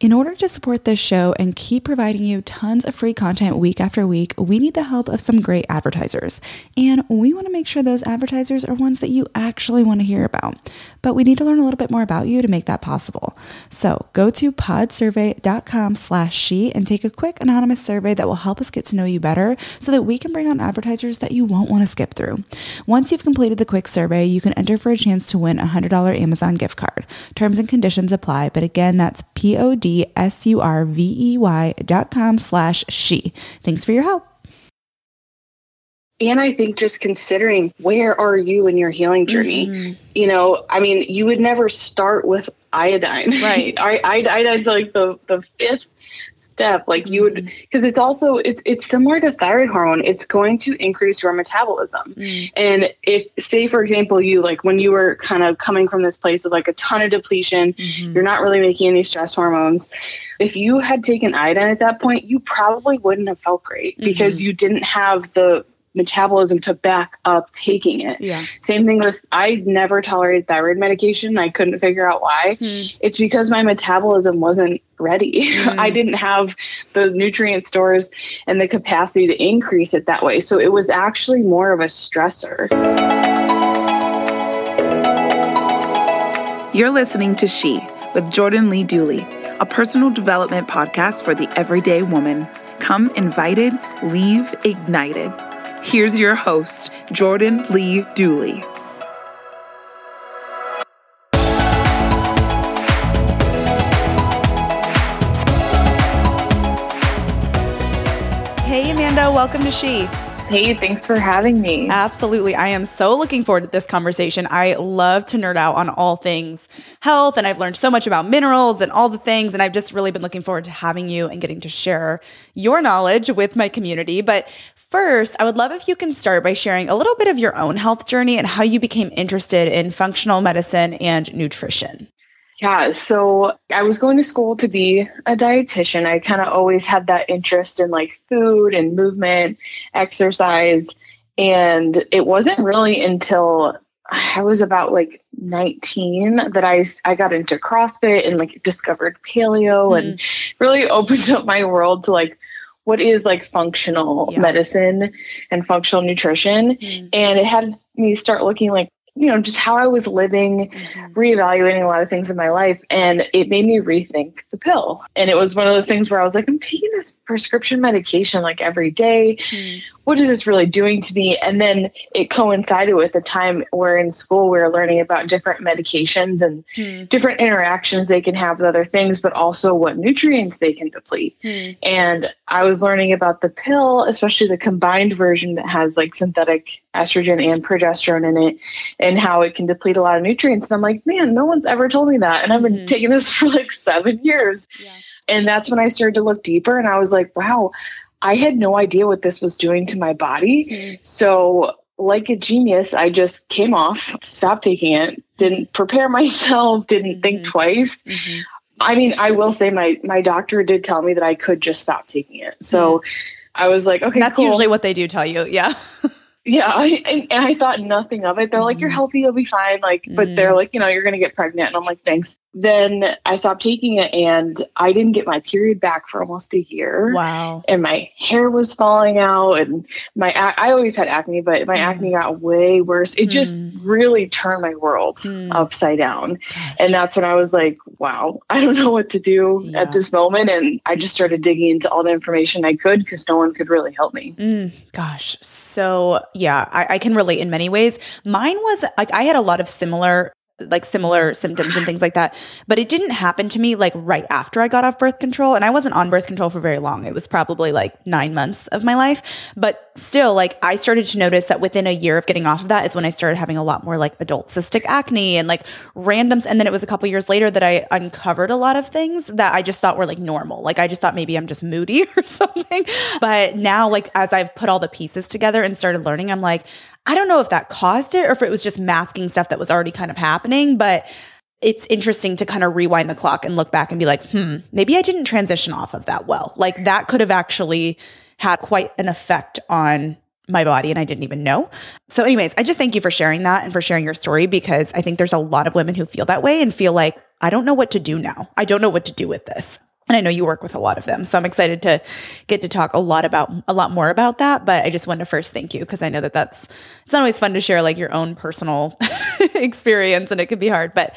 In order to support this show and keep providing you tons of free content week after week, we need the help of some great advertisers. And we want to make sure those advertisers are ones that you actually want to hear about. But we need to learn a little bit more about you to make that possible. So go to podsurvey.com slash she and take a quick anonymous survey that will help us get to know you better so that we can bring on advertisers that you won't want to skip through. Once you've completed the quick survey, you can enter for a chance to win a $100 Amazon gift card. Terms and conditions apply, but again, that's P-O-D S-U-R-V-E-Y dot com slash she. Thanks for your help. And I think just considering where are you in your healing journey? Mm-hmm. You know, I mean, you would never start with iodine. Right. I, iodine's like the, the fifth step like you would because mm. it's also it's it's similar to thyroid hormone it's going to increase your metabolism mm. and if say for example you like when you were kind of coming from this place of like a ton of depletion mm-hmm. you're not really making any stress hormones if you had taken iodine at that point you probably wouldn't have felt great mm-hmm. because you didn't have the metabolism to back up taking it. Yeah. Same thing with I never tolerated thyroid medication. I couldn't figure out why. Mm. It's because my metabolism wasn't ready. Mm. I didn't have the nutrient stores and the capacity to increase it that way. So it was actually more of a stressor. You're listening to She with Jordan Lee Dooley, a personal development podcast for the everyday woman. Come invited, leave ignited. Here's your host, Jordan Lee Dooley. Hey, Amanda, welcome to She. Hey, thanks for having me. Absolutely. I am so looking forward to this conversation. I love to nerd out on all things health, and I've learned so much about minerals and all the things. And I've just really been looking forward to having you and getting to share your knowledge with my community. But first, I would love if you can start by sharing a little bit of your own health journey and how you became interested in functional medicine and nutrition. Yeah, so I was going to school to be a dietitian. I kind of always had that interest in like food and movement, exercise. And it wasn't really until I was about like 19 that I, I got into CrossFit and like discovered paleo mm. and really opened up my world to like what is like functional yeah. medicine and functional nutrition. Mm. And it had me start looking like you know, just how I was living, mm-hmm. reevaluating a lot of things in my life. And it made me rethink the pill. And it was one of those things where I was like, I'm taking this prescription medication like every day. Mm what is this really doing to me? And then it coincided with a time where in school we were learning about different medications and hmm. different interactions they can have with other things, but also what nutrients they can deplete. Hmm. And I was learning about the pill, especially the combined version that has like synthetic estrogen and progesterone in it, and how it can deplete a lot of nutrients. And I'm like, man, no one's ever told me that. And I've been mm-hmm. taking this for like seven years. Yeah. And that's when I started to look deeper and I was like, wow, I had no idea what this was doing to my body. Mm-hmm. So, like a genius, I just came off, stopped taking it, didn't prepare myself, didn't mm-hmm. think twice. Mm-hmm. I mean, I will say my my doctor did tell me that I could just stop taking it. So mm-hmm. I was like, okay, that's cool. usually what they do tell you. Yeah. yeah. I, and, and, I thought nothing of it. They're like, you're mm-hmm. healthy, you'll be fine. Like, but they're mm-hmm. like, you know, you're going to get pregnant. And I'm like, thanks then I stopped taking it and I didn't get my period back for almost a year. Wow. And my hair was falling out and my I always had acne, but my mm. acne got way worse. It mm. just really turned my world mm. upside down. Gosh. And that's when I was like, wow, I don't know what to do yeah. at this moment and I just started digging into all the information I could because no one could really help me. Mm. Gosh. So, yeah, I, I can relate in many ways. Mine was like I had a lot of similar like similar symptoms and things like that. But it didn't happen to me like right after I got off birth control. And I wasn't on birth control for very long. It was probably like nine months of my life. But still, like I started to notice that within a year of getting off of that is when I started having a lot more like adult cystic acne and like randoms. And then it was a couple years later that I uncovered a lot of things that I just thought were like normal. Like I just thought maybe I'm just moody or something. But now, like as I've put all the pieces together and started learning, I'm like, I don't know if that caused it or if it was just masking stuff that was already kind of happening, but it's interesting to kind of rewind the clock and look back and be like, hmm, maybe I didn't transition off of that well. Like that could have actually had quite an effect on my body and I didn't even know. So, anyways, I just thank you for sharing that and for sharing your story because I think there's a lot of women who feel that way and feel like, I don't know what to do now. I don't know what to do with this. And I know you work with a lot of them. So I'm excited to get to talk a lot about a lot more about that, but I just want to first thank you because I know that that's it's not always fun to share like your own personal experience and it can be hard, but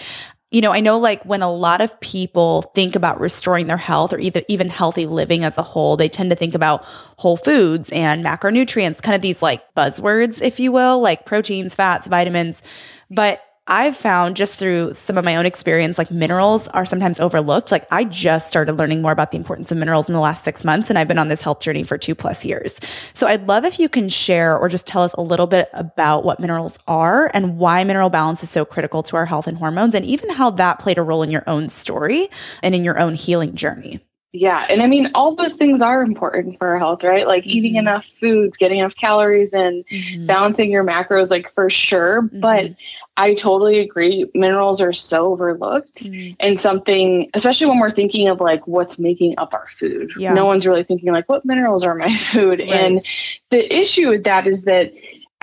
you know, I know like when a lot of people think about restoring their health or either even healthy living as a whole, they tend to think about whole foods and macronutrients, kind of these like buzzwords, if you will, like proteins, fats, vitamins. But I've found just through some of my own experience, like minerals are sometimes overlooked. Like I just started learning more about the importance of minerals in the last six months, and I've been on this health journey for two plus years. So I'd love if you can share or just tell us a little bit about what minerals are and why mineral balance is so critical to our health and hormones, and even how that played a role in your own story and in your own healing journey. Yeah. And I mean, all those things are important for our health, right? Like eating mm-hmm. enough food, getting enough calories and mm-hmm. balancing your macros, like for sure. Mm-hmm. But I totally agree. Minerals are so overlooked mm-hmm. and something, especially when we're thinking of like what's making up our food. Yeah. No one's really thinking like, what minerals are my food? Right. And the issue with that is that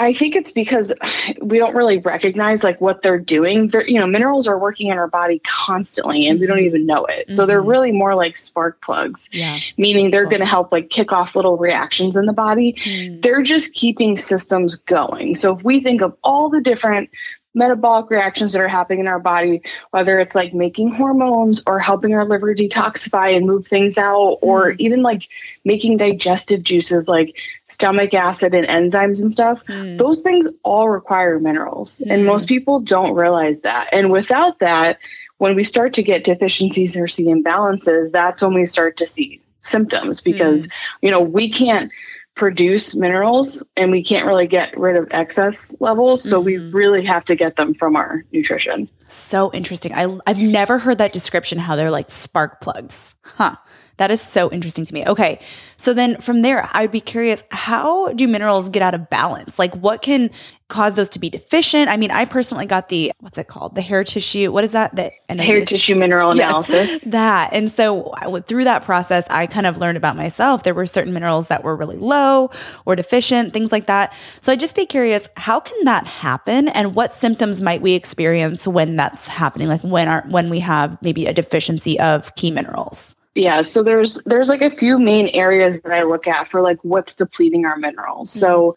I think it's because we don't really recognize like what they're doing. They're, you know, minerals are working in our body constantly and we don't mm-hmm. even know it. Mm-hmm. So they're mm-hmm. really more like spark plugs, yeah. meaning they're going to help like kick off little reactions in the body. Mm. They're just keeping systems going. So if we think of all the different metabolic reactions that are happening in our body, whether it's like making hormones or helping our liver detoxify and move things out, or mm. even like making digestive juices like stomach acid and enzymes and stuff, mm. those things all require minerals. Mm. And most people don't realize that. And without that, when we start to get deficiencies or see imbalances, that's when we start to see symptoms because, mm. you know, we can't produce minerals and we can't really get rid of excess levels. So mm-hmm. we really have to get them from our nutrition. So interesting. I, I've never heard that description, how they're like spark plugs. Huh. That is so interesting to me. Okay. So then from there, I'd be curious how do minerals get out of balance? Like what can cause those to be deficient? I mean, I personally got the what's it called? The hair tissue. What is that? The hair tissue mineral yes, analysis. That. And so through that process, I kind of learned about myself. There were certain minerals that were really low or deficient, things like that. So I'd just be curious, how can that happen and what symptoms might we experience when that's happening? Like when our when we have maybe a deficiency of key minerals? Yeah, so there's there's like a few main areas that I look at for like what's depleting our minerals. Mm-hmm. So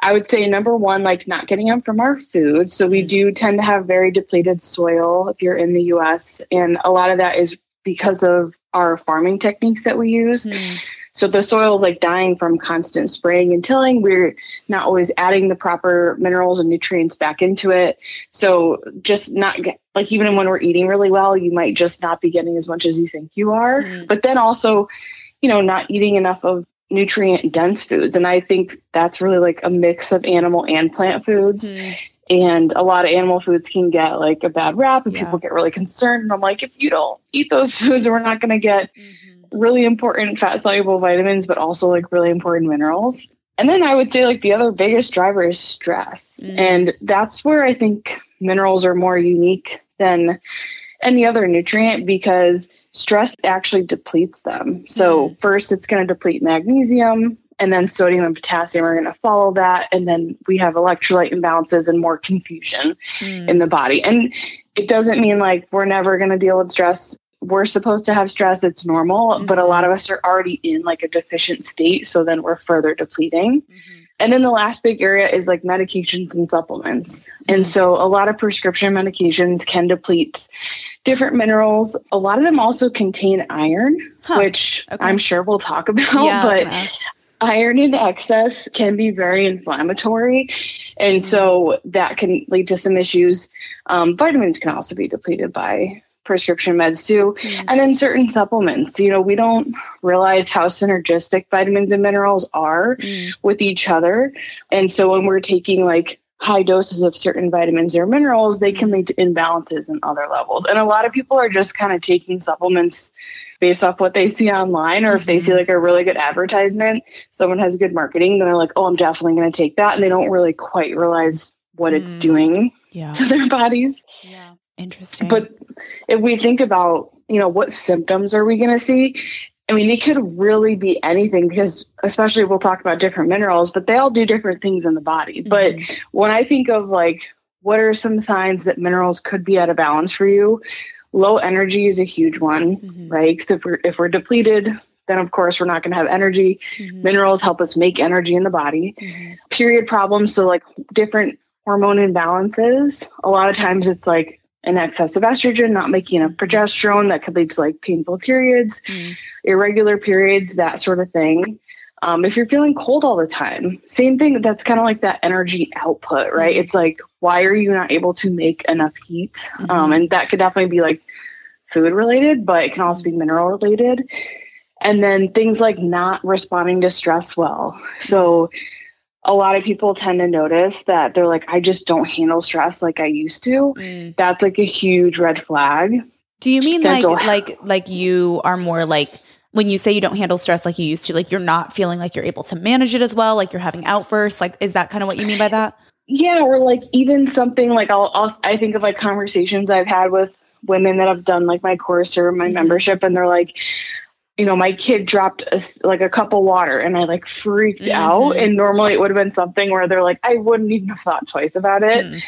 I would say number one, like not getting them from our food. So we mm-hmm. do tend to have very depleted soil if you're in the US. And a lot of that is because of our farming techniques that we use. Mm-hmm. So the soil is like dying from constant spraying and tilling. We're not always adding the proper minerals and nutrients back into it. So just not get, like even when we're eating really well, you might just not be getting as much as you think you are. Mm. But then also, you know, not eating enough of nutrient dense foods. And I think that's really like a mix of animal and plant foods. Mm. And a lot of animal foods can get like a bad rap and yeah. people get really concerned. And I'm like, if you don't eat those foods, we're not going to get mm-hmm really important fat soluble vitamins, but also like really important minerals. And then I would say like the other biggest driver is stress. Mm. And that's where I think minerals are more unique than any other nutrient because stress actually depletes them. So mm. first it's going to deplete magnesium and then sodium and potassium are going to follow that and then we have electrolyte imbalances and more confusion mm. in the body. And it doesn't mean like we're never going to deal with stress we're supposed to have stress it's normal mm-hmm. but a lot of us are already in like a deficient state so then we're further depleting mm-hmm. and then the last big area is like medications and supplements mm-hmm. and so a lot of prescription medications can deplete different minerals a lot of them also contain iron huh. which okay. i'm sure we'll talk about yeah, but iron in excess can be very inflammatory. And so that can lead to some issues. Um, vitamins can also be depleted by prescription meds too. Mm. And then certain supplements, you know, we don't realize how synergistic vitamins and minerals are mm. with each other. And so when we're taking like high doses of certain vitamins or minerals, they can lead to imbalances in other levels. And a lot of people are just kind of taking supplements based off what they see online, or if they see mm-hmm. like a really good advertisement, someone has good marketing, then they're like, oh, I'm definitely going to take that. And they don't really quite realize what mm. it's doing yeah. to their bodies. Yeah. Interesting. But if we think about, you know, what symptoms are we going to see? I mean, it could really be anything because, especially, we'll talk about different minerals, but they all do different things in the body. Mm-hmm. But when I think of like, what are some signs that minerals could be out of balance for you? Low energy is a huge one, mm-hmm. right? Because if we're if we're depleted, then of course we're not going to have energy. Mm-hmm. Minerals help us make energy in the body. Mm-hmm. Period problems, so like different hormone imbalances. A lot of times it's like an excess of estrogen, not making enough progesterone that could lead to like painful periods, mm. irregular periods, that sort of thing. Um, if you're feeling cold all the time, same thing. That's kind of like that energy output, right? Mm. It's like, why are you not able to make enough heat? Mm-hmm. Um, and that could definitely be like food related, but it can also be mineral related. And then things like not responding to stress well. So, a lot of people tend to notice that they're like, I just don't handle stress like I used to. Mm. That's like a huge red flag. Do you mean like like like you are more like when you say you don't handle stress like you used to, like you're not feeling like you're able to manage it as well, like you're having outbursts? Like is that kind of what you mean by that? Yeah, or like even something like I'll, I'll I think of like conversations I've had with women that have done like my course or my mm-hmm. membership and they're like you know, my kid dropped a, like a cup of water and I like freaked mm-hmm. out. And normally it would have been something where they're like, I wouldn't even have thought twice about it. Mm.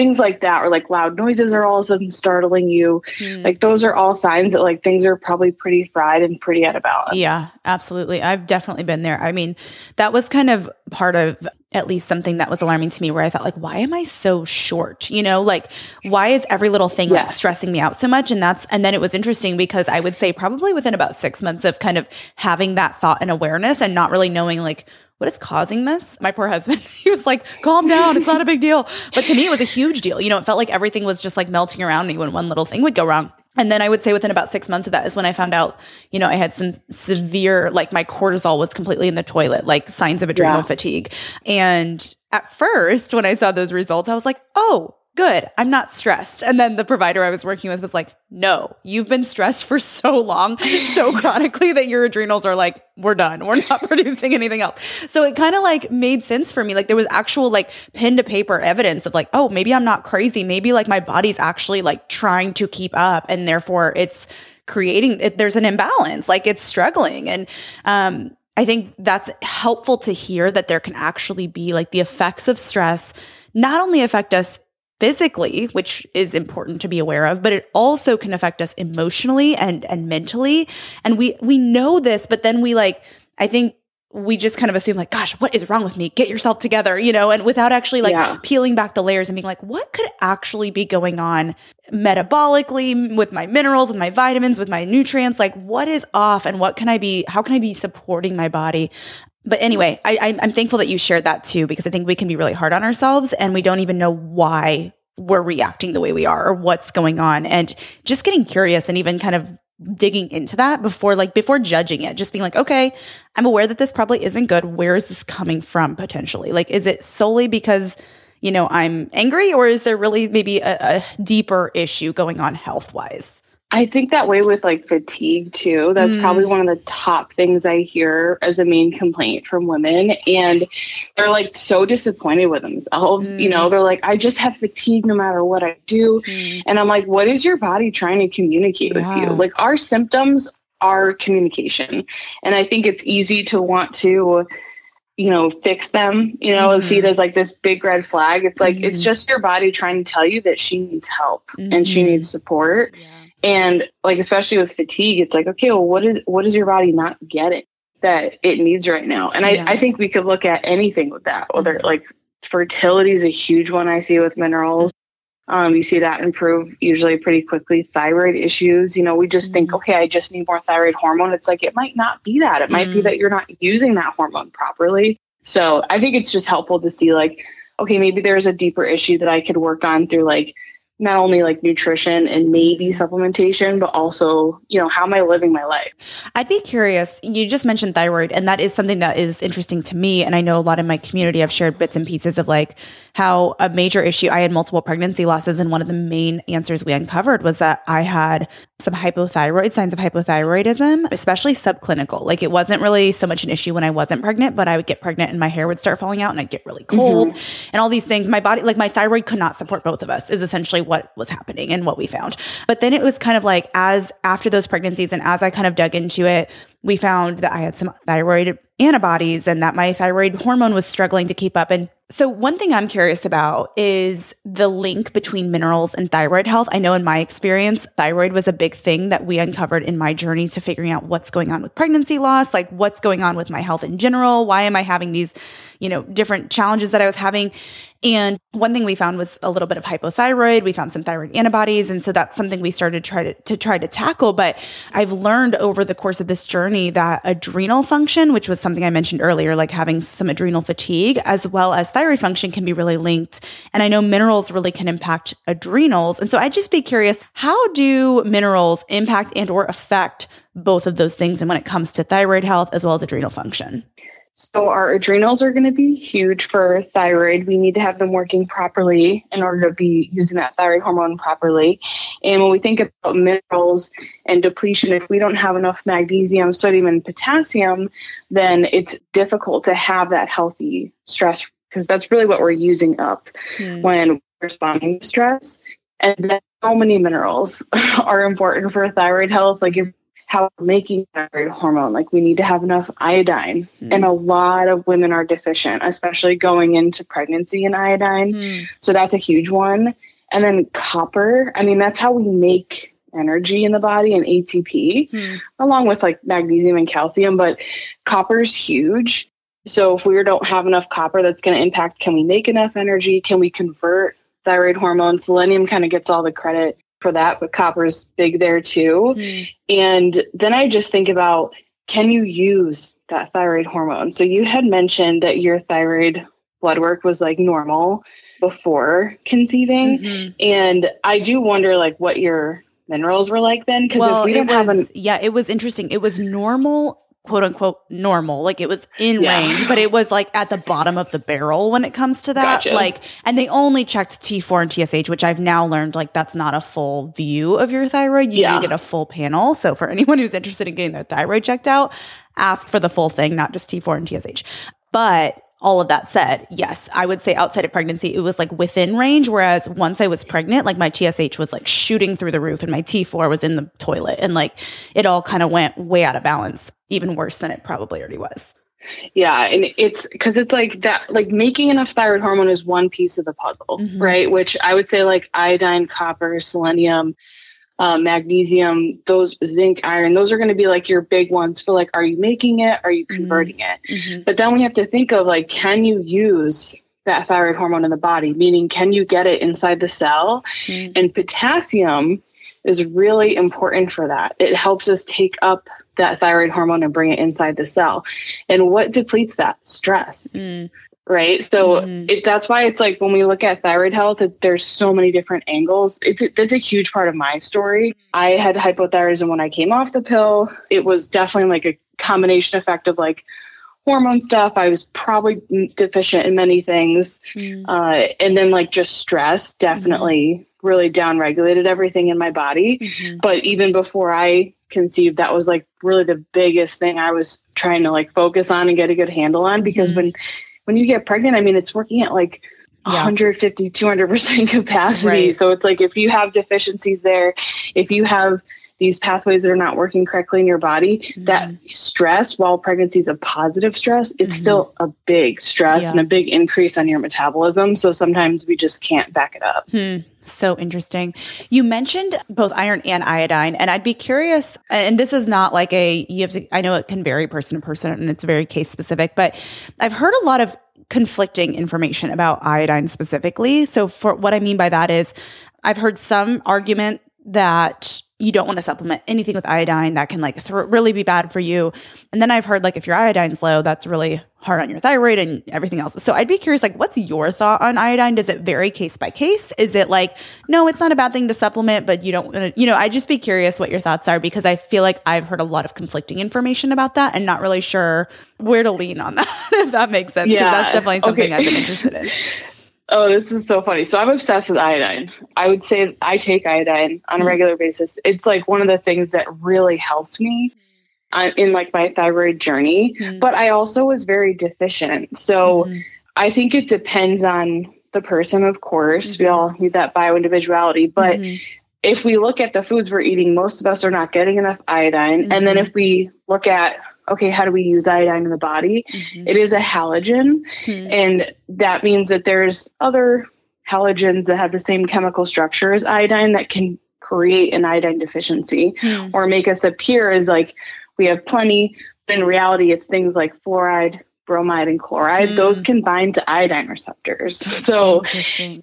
Things like that, or like loud noises are all of a sudden startling you. Mm. Like those are all signs that like things are probably pretty fried and pretty out of balance. Yeah, absolutely. I've definitely been there. I mean, that was kind of part of at least something that was alarming to me where I thought like why am I so short? You know, like why is every little thing yes. like stressing me out so much and that's and then it was interesting because I would say probably within about 6 months of kind of having that thought and awareness and not really knowing like what is causing this? My poor husband, he was like, calm down. It's not a big deal. But to me, it was a huge deal. You know, it felt like everything was just like melting around me when one little thing would go wrong. And then I would say within about six months of that is when I found out, you know, I had some severe, like my cortisol was completely in the toilet, like signs of adrenal yeah. fatigue. And at first, when I saw those results, I was like, oh, good. I'm not stressed. And then the provider I was working with was like, no, you've been stressed for so long, so chronically that your adrenals are like, we're done. We're not producing anything else. So it kind of like made sense for me. Like there was actual like pen to paper evidence of like, oh, maybe I'm not crazy. Maybe like my body's actually like trying to keep up and therefore it's creating, it, there's an imbalance, like it's struggling. And, um, I think that's helpful to hear that there can actually be like the effects of stress not only affect us physically, which is important to be aware of, but it also can affect us emotionally and and mentally. And we we know this, but then we like I think we just kind of assume like gosh what is wrong with me get yourself together you know and without actually like yeah. peeling back the layers and being like what could actually be going on metabolically with my minerals with my vitamins with my nutrients like what is off and what can i be how can i be supporting my body but anyway, I, I'm thankful that you shared that too, because I think we can be really hard on ourselves and we don't even know why we're reacting the way we are or what's going on. And just getting curious and even kind of digging into that before like before judging it just being like okay i'm aware that this probably isn't good. Where is this coming from potentially? Like is it solely because you know i'm angry or is there really maybe a, a deeper issue going on health wise I think that way with like fatigue too. That's mm. probably one of the top things I hear as a main complaint from women. And they're like so disappointed with themselves. Mm. You know, mm. they're like, I just have fatigue no matter what I do. Mm. And I'm like, what is your body trying to communicate yeah. with you? Like, our symptoms are communication. And I think it's easy to want to you know, fix them, you know, mm-hmm. and see it mm-hmm. as like this big red flag. It's like, mm-hmm. it's just your body trying to tell you that she needs help mm-hmm. and she mm-hmm. needs support. Yeah. And like especially with fatigue, it's like, okay, well, what is what is your body not getting that it needs right now? And yeah. I, I think we could look at anything with that, whether mm-hmm. like fertility is a huge one I see with minerals. Um, you see that improve usually pretty quickly. Thyroid issues, you know, we just think, okay, I just need more thyroid hormone. It's like it might not be that. It might be that you're not using that hormone properly. So I think it's just helpful to see like, okay, maybe there's a deeper issue that I could work on through like not only like nutrition and maybe supplementation, but also, you know, how am I living my life? I'd be curious. You just mentioned thyroid, and that is something that is interesting to me. And I know a lot in my community, I've shared bits and pieces of like how a major issue, I had multiple pregnancy losses. And one of the main answers we uncovered was that I had some hypothyroid, signs of hypothyroidism, especially subclinical. Like it wasn't really so much an issue when I wasn't pregnant, but I would get pregnant and my hair would start falling out and I'd get really cold mm-hmm. and all these things. My body, like my thyroid could not support both of us, is essentially what was happening and what we found. But then it was kind of like as after those pregnancies and as I kind of dug into it, we found that I had some thyroid antibodies and that my thyroid hormone was struggling to keep up. And so, one thing I'm curious about is the link between minerals and thyroid health. I know in my experience, thyroid was a big thing that we uncovered in my journey to figuring out what's going on with pregnancy loss, like what's going on with my health in general. Why am I having these, you know, different challenges that I was having? And one thing we found was a little bit of hypothyroid. We found some thyroid antibodies. And so that's something we started to try to, to try to tackle. But I've learned over the course of this journey that adrenal function, which was something I mentioned earlier, like having some adrenal fatigue, as well as thyroid function can be really linked. And I know minerals really can impact adrenals. And so I'd just be curious, how do minerals impact and or affect both of those things and when it comes to thyroid health as well as adrenal function? So, our adrenals are going to be huge for thyroid. We need to have them working properly in order to be using that thyroid hormone properly. And when we think about minerals and depletion, if we don't have enough magnesium, sodium, and potassium, then it's difficult to have that healthy stress because that's really what we're using up mm. when responding to stress. And then so many minerals are important for thyroid health. Like if how we're making thyroid hormone. Like we need to have enough iodine. Mm. And a lot of women are deficient, especially going into pregnancy in iodine. Mm. So that's a huge one. And then copper. I mean, that's how we make energy in the body and ATP, mm. along with like magnesium and calcium. But copper is huge. So if we don't have enough copper, that's going to impact can we make enough energy? Can we convert thyroid hormone? Selenium kind of gets all the credit for that, but copper's big there too. Mm. And then I just think about can you use that thyroid hormone? So you had mentioned that your thyroid blood work was like normal before conceiving. Mm-hmm. And I do wonder like what your minerals were like then because well, if we don't was, have an yeah it was interesting it was normal quote unquote normal. Like it was in yeah. range, but it was like at the bottom of the barrel when it comes to that. Gotcha. Like, and they only checked T4 and TSH, which I've now learned like that's not a full view of your thyroid. You yeah. need to get a full panel. So for anyone who's interested in getting their thyroid checked out, ask for the full thing, not just T4 and TSH. But all of that said, yes, I would say outside of pregnancy, it was like within range. Whereas once I was pregnant, like my TSH was like shooting through the roof and my T4 was in the toilet. And like it all kind of went way out of balance, even worse than it probably already was. Yeah. And it's because it's like that, like making enough thyroid hormone is one piece of the puzzle, mm-hmm. right? Which I would say like iodine, copper, selenium, uh, magnesium, those zinc, iron, those are going to be like your big ones for like, are you making it? Are you converting mm-hmm. it? Mm-hmm. But then we have to think of like, can you use that thyroid hormone in the body? Meaning, can you get it inside the cell? Mm-hmm. And potassium is really important for that. It helps us take up that thyroid hormone and bring it inside the cell. And what depletes that? Stress. Mm right? So mm-hmm. it, that's why it's like when we look at thyroid health, it, there's so many different angles. It's that's a huge part of my story. I had hypothyroidism when I came off the pill. It was definitely like a combination effect of like hormone stuff. I was probably deficient in many things, mm-hmm. uh, and then like just stress definitely mm-hmm. really downregulated everything in my body. Mm-hmm. But even before I conceived, that was like really the biggest thing I was trying to like focus on and get a good handle on because mm-hmm. when when you get pregnant, I mean, it's working at like yeah. 150, 200% capacity. Right. So it's like if you have deficiencies there, if you have these pathways that are not working correctly in your body, mm-hmm. that stress, while pregnancy is a positive stress, it's mm-hmm. still a big stress yeah. and a big increase on your metabolism. So sometimes we just can't back it up. Hmm. So interesting. You mentioned both iron and iodine, and I'd be curious. And this is not like a you have to. I know it can vary person to person, and it's very case specific. But I've heard a lot of conflicting information about iodine specifically. So, for what I mean by that is, I've heard some argument that you don't want to supplement anything with iodine that can like th- really be bad for you. And then I've heard like if your iodine's low, that's really hard on your thyroid and everything else. So I'd be curious, like, what's your thought on iodine? Does it vary case by case? Is it like, no, it's not a bad thing to supplement, but you don't want to, you know, I'd just be curious what your thoughts are because I feel like I've heard a lot of conflicting information about that and not really sure where to lean on that, if that makes sense. Yeah. That's definitely something okay. I've been interested in. Oh, this is so funny. So I'm obsessed with iodine. I would say I take iodine on a mm-hmm. regular basis. It's like one of the things that really helped me uh, in like my thyroid journey. Mm-hmm. But I also was very deficient. So mm-hmm. I think it depends on the person, of course. We all need that bio individuality. But if we look at the foods we're eating, most of us are not getting enough iodine. And then if we look at okay, how do we use iodine in the body? Mm-hmm. It is a halogen, mm-hmm. and that means that there's other halogens that have the same chemical structure as iodine that can create an iodine deficiency mm-hmm. or make us appear as like we have plenty. But in reality, it's things like fluoride, bromide and chloride, mm. those can bind to iodine receptors. So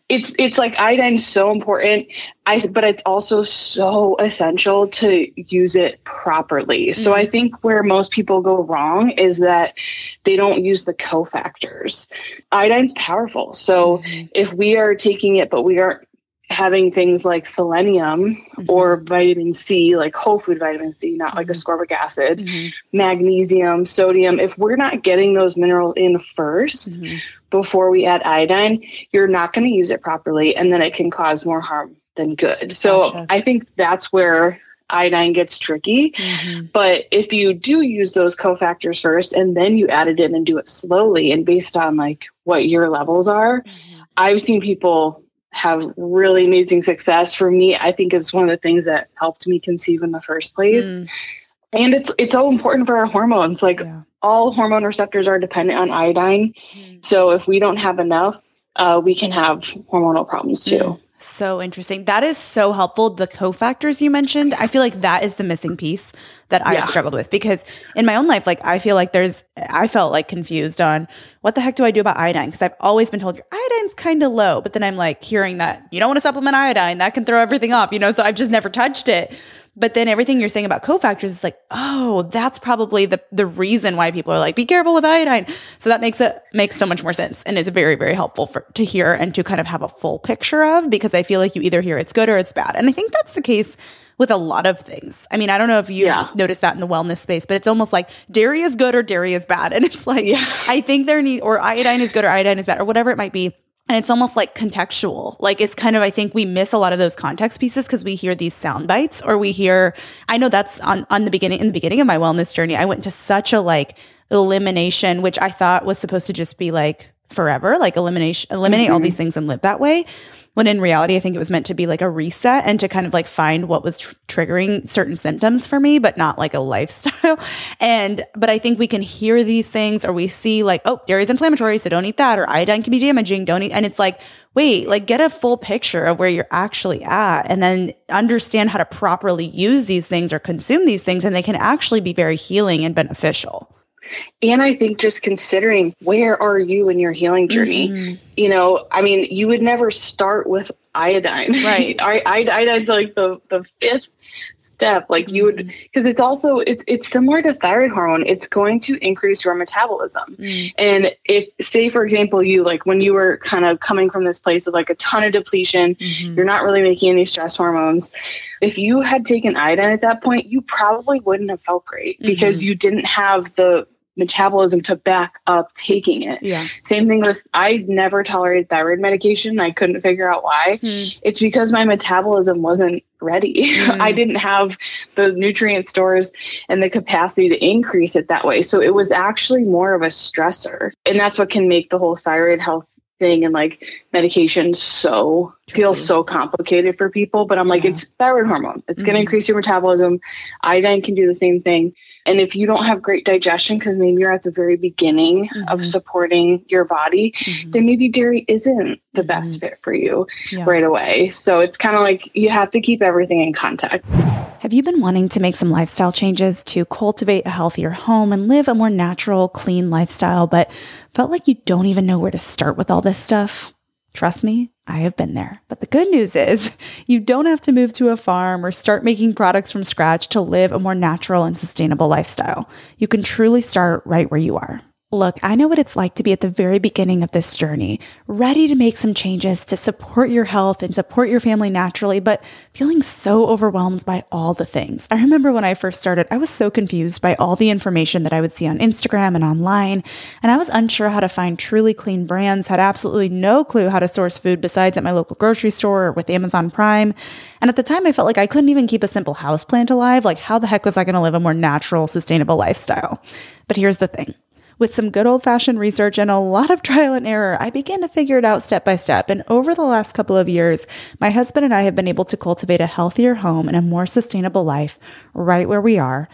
it's it's like iodine is so important. I but it's also so essential to use it properly. Mm. So I mm. think where most people go wrong is that they don't use the cofactors. Iodine's powerful. So mm. if we are taking it but we aren't having things like selenium mm-hmm. or vitamin C, like whole food vitamin C, not mm-hmm. like ascorbic acid, mm-hmm. magnesium, sodium, if we're not getting those minerals in 1st mm-hmm. before we add iodine, you're not going to use it properly and then it can cause more harm than good. So gotcha. I think that's where iodine gets tricky. Mm-hmm. But if you do use those cofactors first and then you add it in and do it slowly and based on like what your levels are, mm-hmm. I've seen people have really amazing success. For me, I think is one of the things that helped me conceive in the first place. Mm. And it's it's so important for our hormones. Like yeah. all hormone receptors are dependent on iodine. Mm. So if we don't have enough, uh, we can have hormonal problems too. Mm. So interesting. That is so helpful. The cofactors you mentioned, I feel like that is the missing piece that I've struggled with because in my own life, like I feel like there's, I felt like confused on what the heck do I do about iodine? Because I've always been told your iodine's kind of low, but then I'm like hearing that you don't want to supplement iodine, that can throw everything off, you know? So I've just never touched it. But then everything you're saying about cofactors is like, oh, that's probably the the reason why people are like, be careful with iodine. So that makes it makes so much more sense and is very very helpful for to hear and to kind of have a full picture of because I feel like you either hear it's good or it's bad, and I think that's the case with a lot of things. I mean, I don't know if you yeah. noticed that in the wellness space, but it's almost like dairy is good or dairy is bad, and it's like yeah. I think there need or iodine is good or iodine is bad or whatever it might be and it's almost like contextual. Like it's kind of, I think we miss a lot of those context pieces because we hear these sound bites or we hear, I know that's on, on the beginning, in the beginning of my wellness journey, I went to such a like elimination, which I thought was supposed to just be like forever, like elimination, eliminate mm-hmm. all these things and live that way when in reality i think it was meant to be like a reset and to kind of like find what was tr- triggering certain symptoms for me but not like a lifestyle. And but i think we can hear these things or we see like oh dairy is inflammatory so don't eat that or iodine can be damaging don't eat and it's like wait like get a full picture of where you're actually at and then understand how to properly use these things or consume these things and they can actually be very healing and beneficial and I think just considering where are you in your healing journey? Mm-hmm. You know, I mean, you would never start with iodine. Right. I, I, iodine's like the, the fifth step like you would because mm-hmm. it's also it's it's similar to thyroid hormone it's going to increase your metabolism mm. and if say for example you like when you were kind of coming from this place of like a ton of depletion mm-hmm. you're not really making any stress hormones if you had taken iodine at that point you probably wouldn't have felt great mm-hmm. because you didn't have the metabolism to back up taking it. Yeah. Same thing with I never tolerated thyroid medication. I couldn't figure out why. Mm. It's because my metabolism wasn't ready. Mm. I didn't have the nutrient stores and the capacity to increase it that way. So it was actually more of a stressor. And that's what can make the whole thyroid health thing and like medication so feels so complicated for people but i'm like it's thyroid hormone it's mm-hmm. going to increase your metabolism iodine can do the same thing and if you don't have great digestion because maybe you're at the very beginning mm-hmm. of supporting your body mm-hmm. then maybe dairy isn't the best mm-hmm. fit for you yeah. right away so it's kind of like you have to keep everything in contact Have you been wanting to make some lifestyle changes to cultivate a healthier home and live a more natural, clean lifestyle, but felt like you don't even know where to start with all this stuff? Trust me, I have been there. But the good news is you don't have to move to a farm or start making products from scratch to live a more natural and sustainable lifestyle. You can truly start right where you are. Look, I know what it's like to be at the very beginning of this journey, ready to make some changes to support your health and support your family naturally, but feeling so overwhelmed by all the things. I remember when I first started, I was so confused by all the information that I would see on Instagram and online, and I was unsure how to find truly clean brands, had absolutely no clue how to source food besides at my local grocery store or with Amazon Prime. And at the time, I felt like I couldn't even keep a simple houseplant alive. Like, how the heck was I going to live a more natural, sustainable lifestyle? But here's the thing with some good old fashioned research and a lot of trial and error, I began to figure it out step by step. And over the last couple of years, my husband and I have been able to cultivate a healthier home and a more sustainable life right where we are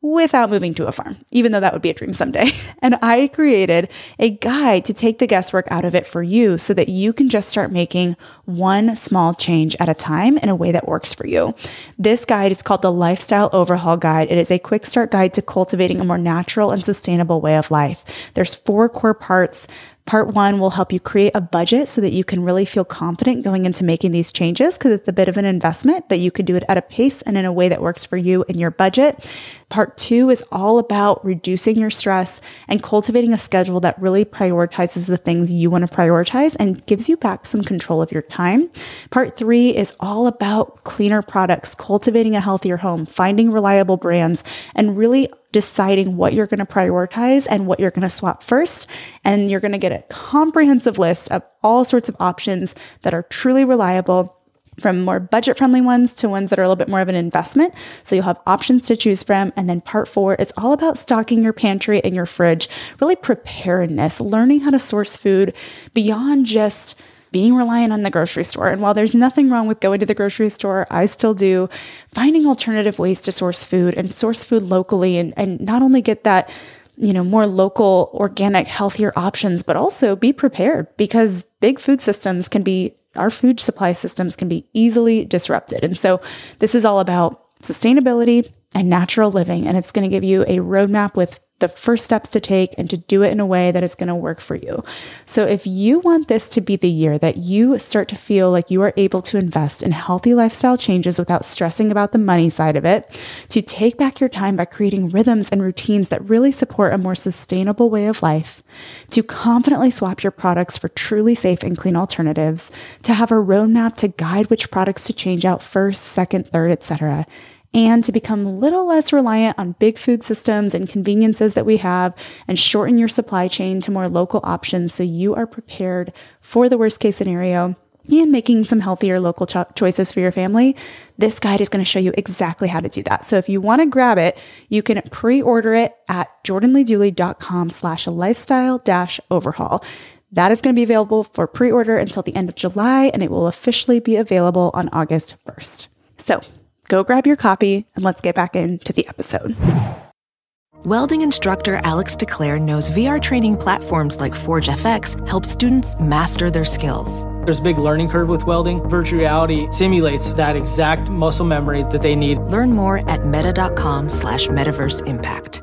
without moving to a farm, even though that would be a dream someday. And I created a guide to take the guesswork out of it for you so that you can just start making one small change at a time in a way that works for you. This guide is called the Lifestyle Overhaul Guide. It is a quick start guide to cultivating a more natural and sustainable way of life. There's four core parts Part one will help you create a budget so that you can really feel confident going into making these changes because it's a bit of an investment, but you can do it at a pace and in a way that works for you and your budget. Part two is all about reducing your stress and cultivating a schedule that really prioritizes the things you want to prioritize and gives you back some control of your time. Part three is all about cleaner products, cultivating a healthier home, finding reliable brands, and really deciding what you're going to prioritize and what you're going to swap first. And you're going to get a comprehensive list of all sorts of options that are truly reliable from more budget friendly ones to ones that are a little bit more of an investment. So you'll have options to choose from. And then part four, it's all about stocking your pantry and your fridge, really preparedness, learning how to source food beyond just being reliant on the grocery store. And while there's nothing wrong with going to the grocery store, I still do finding alternative ways to source food and source food locally and, and not only get that you know, more local, organic, healthier options, but also be prepared because big food systems can be, our food supply systems can be easily disrupted. And so this is all about sustainability and natural living. And it's going to give you a roadmap with the first steps to take and to do it in a way that is going to work for you. So, if you want this to be the year that you start to feel like you are able to invest in healthy lifestyle changes without stressing about the money side of it, to take back your time by creating rhythms and routines that really support a more sustainable way of life, to confidently swap your products for truly safe and clean alternatives, to have a roadmap to guide which products to change out first, second, third, etc and to become a little less reliant on big food systems and conveniences that we have and shorten your supply chain to more local options so you are prepared for the worst case scenario and making some healthier local cho- choices for your family, this guide is going to show you exactly how to do that. So if you want to grab it, you can pre-order it at jordanleedooley.com slash lifestyle dash overhaul. That is going to be available for pre-order until the end of July, and it will officially be available on August 1st. So Go grab your copy and let's get back into the episode. Welding instructor Alex DeClaire knows VR training platforms like ForgeFX help students master their skills. There's a big learning curve with welding. Virtual reality simulates that exact muscle memory that they need. Learn more at meta.com slash metaverse impact.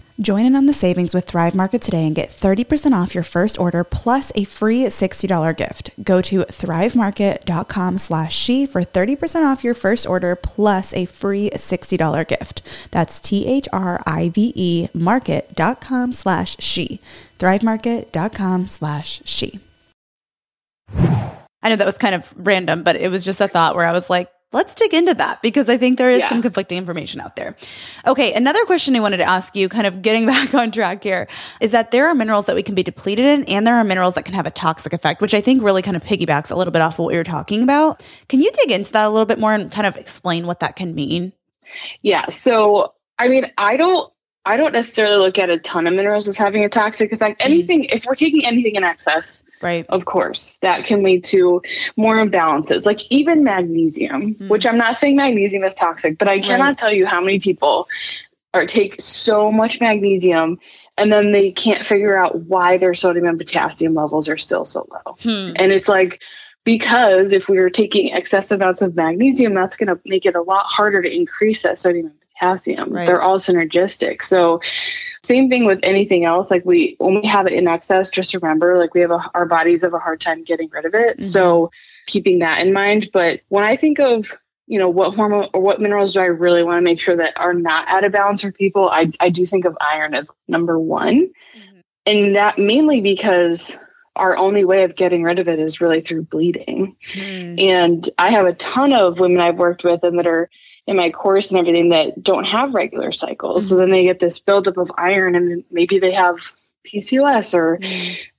Join in on the savings with Thrive Market today and get 30% off your first order plus a free $60 gift. Go to thrivemarket.com slash she for 30% off your first order plus a free $60 gift. That's T-H-R-I-V-E market.com slash she. thrivemarket.com slash she. I know that was kind of random, but it was just a thought where I was like, Let's dig into that because I think there is Yeah. some conflicting information out there. Okay, another question I wanted to ask you, kind of getting back on track here, is that there are minerals that we can be depleted in, and there are minerals that can have a toxic effect, which I think really kind of piggybacks a little bit off of what we were talking about. Can you dig into that a little bit more and kind of explain what that can mean? Yeah. So, I mean, I don't, I don't necessarily look at a ton of minerals as having a toxic effect. Mm. Anything, if we're taking anything in excess, Right. of course, that can lead to more imbalances. Like even magnesium, Mm. which I'm not saying magnesium is toxic, but I cannot Right. tell you how many people are take so much magnesium and then they can't figure out why their sodium and potassium levels are still so low. Hmm. And it's like because if we are taking excessive amounts of magnesium, that's going to make it a lot harder to increase that sodium and potassium. Right. They're all synergistic. So same thing with anything else. Like we when we have it in excess, just remember like we have a, our bodies have a hard time getting rid of it. So keeping that in mind. But when I think of you know what hormone or what minerals do I really want to make sure that are not out of balance for people? I I do think of iron as number one, and that mainly because our only way of getting rid of it is really through bleeding. Hmm. And I have a ton of women I've worked with and that are in my course and everything that don't have regular cycles. So then they get this buildup of iron and maybe they have PCOS or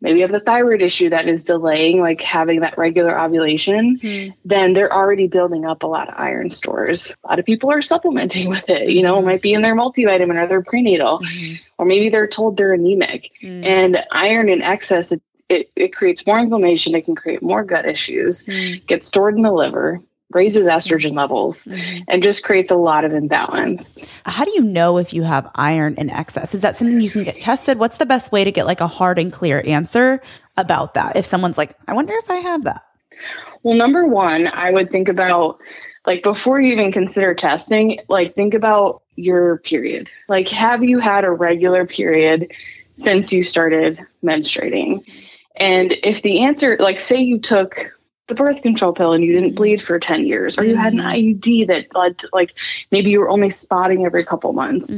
maybe have the thyroid issue that is delaying like having that regular ovulation. Hmm. Then they're already building up a lot of iron stores. A lot of people are supplementing with it. You know, it might be in their multivitamin or their prenatal, or maybe they're told they're anemic. Hmm. And iron in excess, it, it, it creates more inflammation. It can create more gut issues, Hmm. gets stored in the liver, raises estrogen levels, mm-hmm. and just creates a lot of imbalance. How do you know if you have iron in excess? Is that something you can get tested? What's the best way to get like a hard and clear answer about that? If someone's like, I wonder if I have that. Well, number one, I would think about like before you even consider testing, like think about your period. Like, have you had a regular period since you started menstruating? And if the answer, like, say you took the birth control pill and you didn't bleed for 10 years, or you had an IUD that led to, like, maybe you were only spotting every couple months,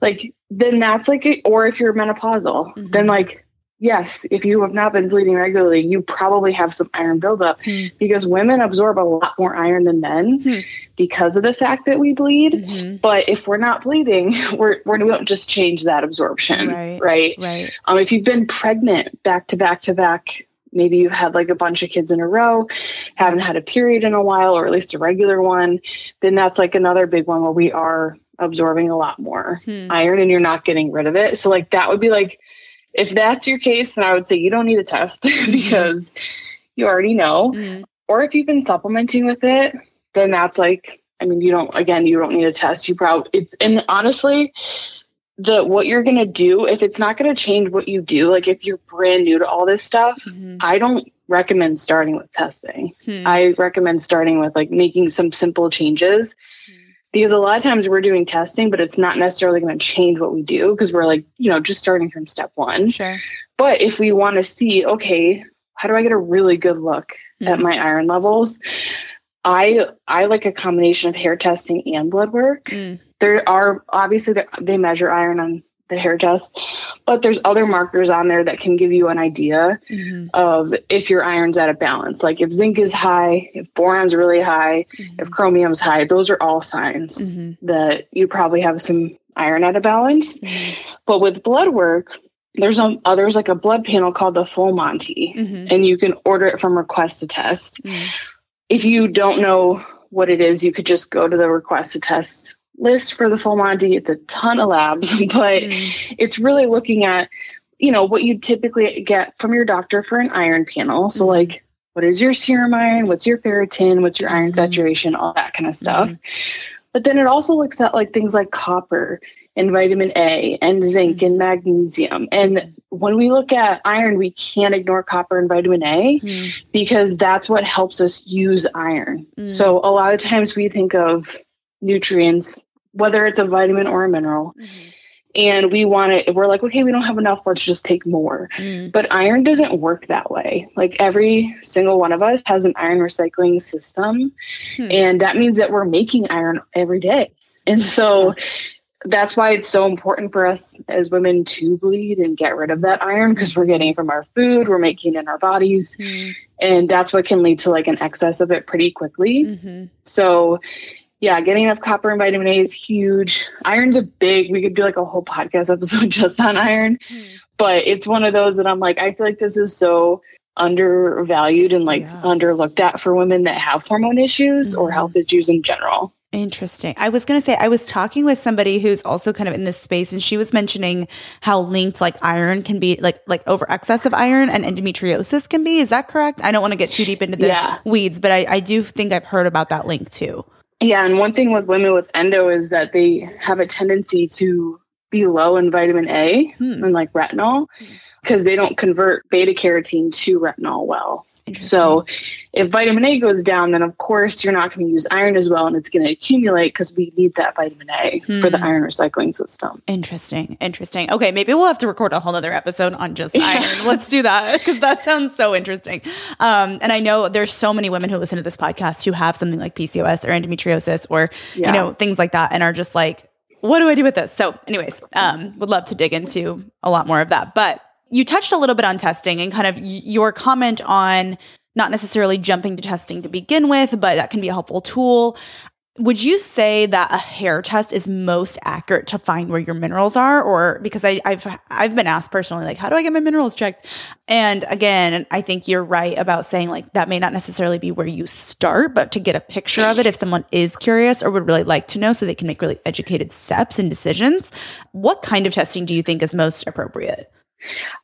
like, then that's like, a, or if you're menopausal, then like, yes, if you have not been bleeding regularly, you probably have some iron buildup because women absorb a lot more iron than men Hmm. because of the fact that we bleed. Mm-hmm. But if we're not bleeding, we're, we're, we don't just change that absorption, Right. right? Right. Um, if you've been pregnant back to back to back, maybe you've had like a bunch of kids in a row, haven't had a period in a while, or at least a regular one, then that's like another big one where we are absorbing a lot more Hmm. iron and you're not getting rid of it. So like that would be like, if that's your case, then I would say you don't need a test because you already know. Mhm. Or if you've been supplementing with it, then that's like, I mean, you don't, again, you don't need a test. You probably, it's, and honestly, the, what you're going to do, if it's not going to change what you do, like if you're brand new to all this stuff, Mhm. I don't recommend starting with testing. Hmm. I recommend starting with like making some simple changes because a lot of times we're doing testing, but it's not necessarily going to change what we do because we're like, you know, just starting from step one. Sure. But if we want to see, okay, how do I get a really good look at Mhm. my iron levels? I I like a combination of hair testing and blood work. Mm. There are obviously they measure iron on the hair test, but there's other markers on there that can give you an idea Mm-hmm. of if your iron's out of balance. Like if zinc is high, if boron's really high, Mm-hmm. if chromium's high, those are all signs that you probably have some iron out of balance. Mm-hmm. But with blood work, there's um others like a blood panel called the Full Monty, Mhm. and you can order it from Request to Test. Mm. If you don't know what it is, you could just go to the Request to Test list for the Full Monty. It's a ton of labs, but Mm. it's really looking at you know what you typically get from your doctor for an iron panel. So Mhm. like what is your serum iron? What's your ferritin? What's your iron Mhm. saturation? All that kind of stuff. But then it also looks at like things like copper and vitamin A and zinc and magnesium. And when we look at iron, we can't ignore copper and vitamin A Mm. because that's what helps us use iron. Mm. So a lot of times we think of nutrients, whether it's a vitamin or a mineral, Mm-hmm. and we want it, we're like, okay, we don't have enough, let's just take more. Mm. But iron doesn't work that way. Like every single one of us has an iron recycling system. Hmm. And that means that we're making iron every day. And so that's why it's so important for us as women to bleed and get rid of that iron because we're getting it from our food, we're making it in our bodies. Mm. And that's what can lead to like an excess of it pretty quickly. Mhm. So, yeah, getting enough copper and vitamin A is huge. Iron's a big, we could do like a whole podcast episode just on iron, but it's one of those that I'm like, I feel like this is so undervalued and like Yeah. underlooked at for women that have hormone issues or Mhm. health issues in general. Interesting. I was going to say, I was talking with somebody who's also kind of in this space, and she was mentioning how linked like iron can be, like like over excess of iron and endometriosis can be. Is that correct? I don't want to get too deep into the Yeah. weeds, but I, I do think I've heard about that link too. Yeah, and one thing with women with endo is that they have a tendency to be low in vitamin A Hmm. and like retinol because they don't convert beta carotene to retinol well. So if vitamin A goes down, then of course you're not going to use iron as well and it's going to accumulate because we need that vitamin A for the Hmm. iron recycling system. Interesting. Interesting. Okay, maybe we'll have to record a whole other episode on just iron. Let's do that because that sounds so interesting. Um, and I know there's so many women who listen to this podcast who have something like PCOS or endometriosis or Yeah. you know things like that and are just like, what do I do with this? So, anyways, um, would love to dig into a lot more of that. But you touched a little bit on testing and kind of your comment on not necessarily jumping to testing to begin with, but that can be a helpful tool. Would you say that a hair test is most accurate to find where your minerals are, or because I, I've I've been asked personally, like, how do I get my minerals checked? And again, I think you're right about saying like that may not necessarily be where you start, but to get a picture of it if someone is curious or would really like to know, so they can make really educated steps and decisions. What kind of testing do you think is most appropriate?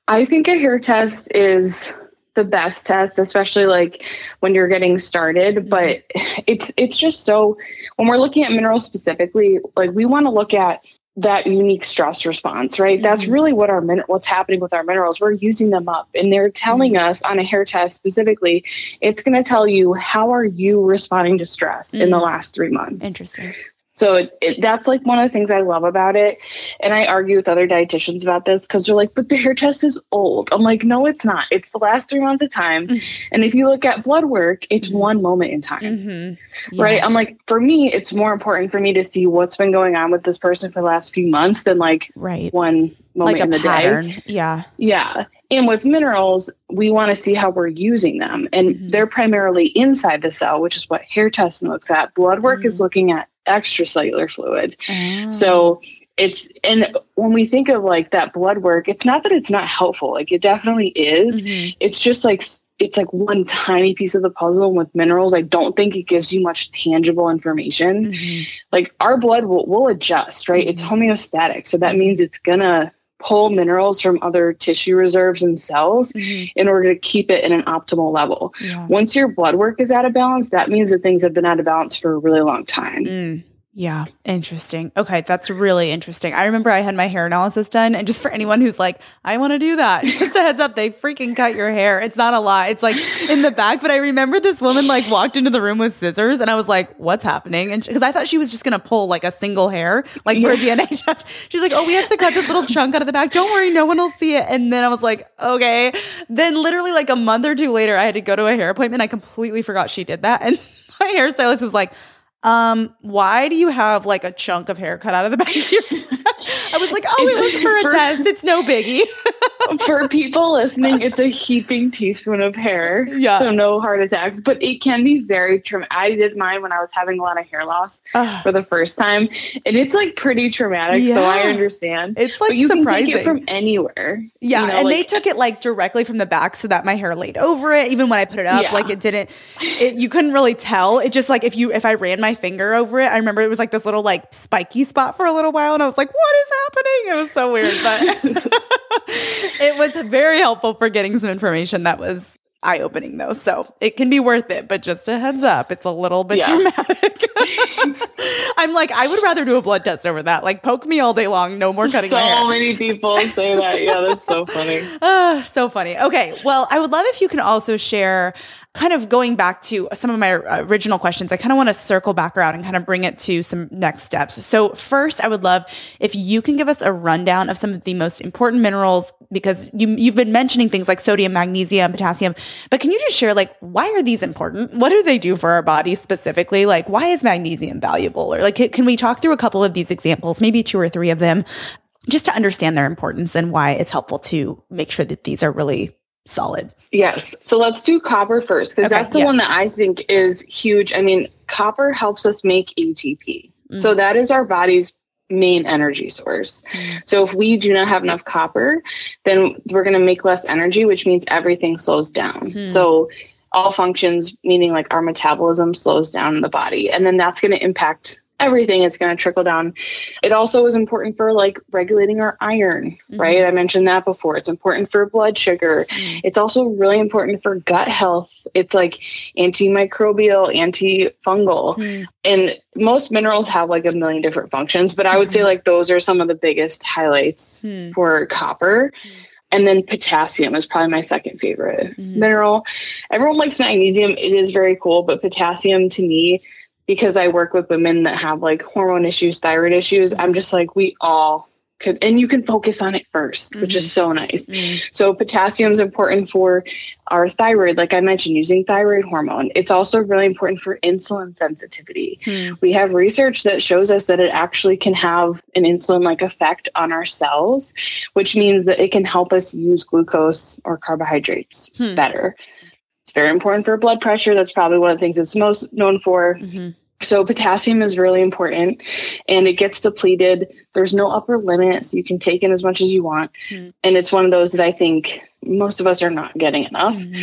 I think a hair test is the best test, especially like when you're getting started. But it's it's just so when we're looking at minerals specifically, like we want to look at that unique stress response, right? That's Mhm. really what our min- what's happening with our minerals. We're using them up, and they're telling us on a hair test specifically. It's going to tell you how are you responding to stress in the Mhm. last three months. Interesting. So it, it, that's like one of the things I love about it. And I argue with other dietitians about this because they're like, but the hair test is old. I'm like, no, it's not. It's the last three months of time. Mm. And if you look at blood work, it's Mhm. one moment in time. Mm-hmm. Right. I'm like, for me, it's more important for me to see what's been going on with this person for the last few months than like Right. one moment Like in the day. Yeah. Yeah. And with minerals, we want to see how we're using them. And Mhm. they're primarily inside the cell, which is what hair testing looks at. Blood work is Mhm. looking at extracellular fluid. Oh. So it's and when we think of like that blood work, it's not that it's not helpful. Like it definitely is. Mhm. It's just like it's like one tiny piece of the puzzle. With minerals, I don't think it gives you much tangible information. Mhm. Like our blood will will adjust, right? It's Mhm. homeostatic. So that means it's gonna pull minerals from other tissue reserves and cells Mhm. in order to keep it in an optimal level. Yeah. Once your blood work is out of balance, that means that things have been out of balance for a really long time. Mm, yeah, interesting. Okay, that's really interesting. I remember I had my hair analysis done, and just for anyone who's like, I want to do that, just a heads up, they freaking cut your hair. It's not a lie. It's like in the back. But I remember this woman like walked into the room with scissors, and I was like, What's happening? And because I thought she was just gonna pull like a single hair, like for a DNA test. She's like, Oh, we have to cut this little chunk out of the back. Don't worry, no one will see it. And then I was like, Okay. Then literally like a month or two later, I had to go to a hair appointment. I completely forgot she did that, and my hairstylist was like, um, why do you have like a chunk of hair cut out of the back of your? I was like, oh, it was for a test. It's no biggie. For people listening, it's a heaping teaspoon of hair. Yeah. So no heart attacks, but it can be very traumatic. I did mine when I was having a lot of hair loss Ugh, for the first time, and it's like pretty traumatic. So I understand. it's like but you surprising. can take it from anywhere. yeah, you know, and they took it like directly from the back so that my hair laid over it. Even when I put it up, Yeah. like it didn't. It, you couldn't really tell. It just like if you if I ran my finger over it, I remember it was like this little like spiky spot for a little while, and I was like, "What is happening?" It was so weird, but it was very helpful for getting some information that was eye opening though. So it can be worth it, but just a heads up, it's a little bit Yeah. dramatic. I'm like, I would rather do a blood test over that. Like poke me all day long, no more cutting so many people say that. Yeah, that's so funny. Ah, so funny. Okay. Well, I would love if you can also share kind of going back to some of my original questions. I kind of want to circle back around and kind of bring it to some next steps. So, first, I would love if you can give us a rundown of some of the most important minerals because you you've been mentioning things like sodium, magnesium, potassium, but can you just share like why are these important? What do they do for our bodies specifically? Like why is magnesium valuable? Or like can- can we talk through a couple of these examples, maybe two or three of them? just to understand their importance and why it's helpful to make sure that these are really solid. Yes. So let's do copper first because Okay, that's the one that I think is huge. I mean, copper helps us make ATP. So that is our body's main energy source. So if we do not have enough copper, then we're going to make less energy, which means everything slows down. Hmm. So all functions, meaning like our metabolism, slows down in the body. And then that's going to impact everything. It's going to trickle down. It also is important for like regulating our iron, mm-hmm. right? I mentioned that before. It's important for blood sugar. Mm. It's also really important for gut health. It's like antimicrobial, antifungal. Mm. And most minerals have like a million different functions, but I would say mm-hmm. like those are some of the biggest highlights Hmm. for copper. Mm. And then potassium is probably my second favorite mm-hmm. mineral. Everyone likes magnesium. It is very cool, but potassium to me, because I work with women that have like hormone issues, thyroid issues, mm-hmm. I'm just like, we all could, and you can focus on it 1st which is mm-hmm. so nice. Mm-hmm. So potassium is important for our thyroid, like I mentioned, using thyroid hormone. It's also really important for insulin sensitivity. Hmm. We have research that shows us that it actually can have an insulin-like effect on our cells, which means that it can help us use glucose or carbohydrates Hmm. better. It's very important for blood pressure. That's probably one of the things it's most known for. Mhm. So potassium is really important and it gets depleted. There's no upper limit, so you can take in as much as you want. Hmm. And it's one of those that I think most of us are not getting enough. Mm-hmm.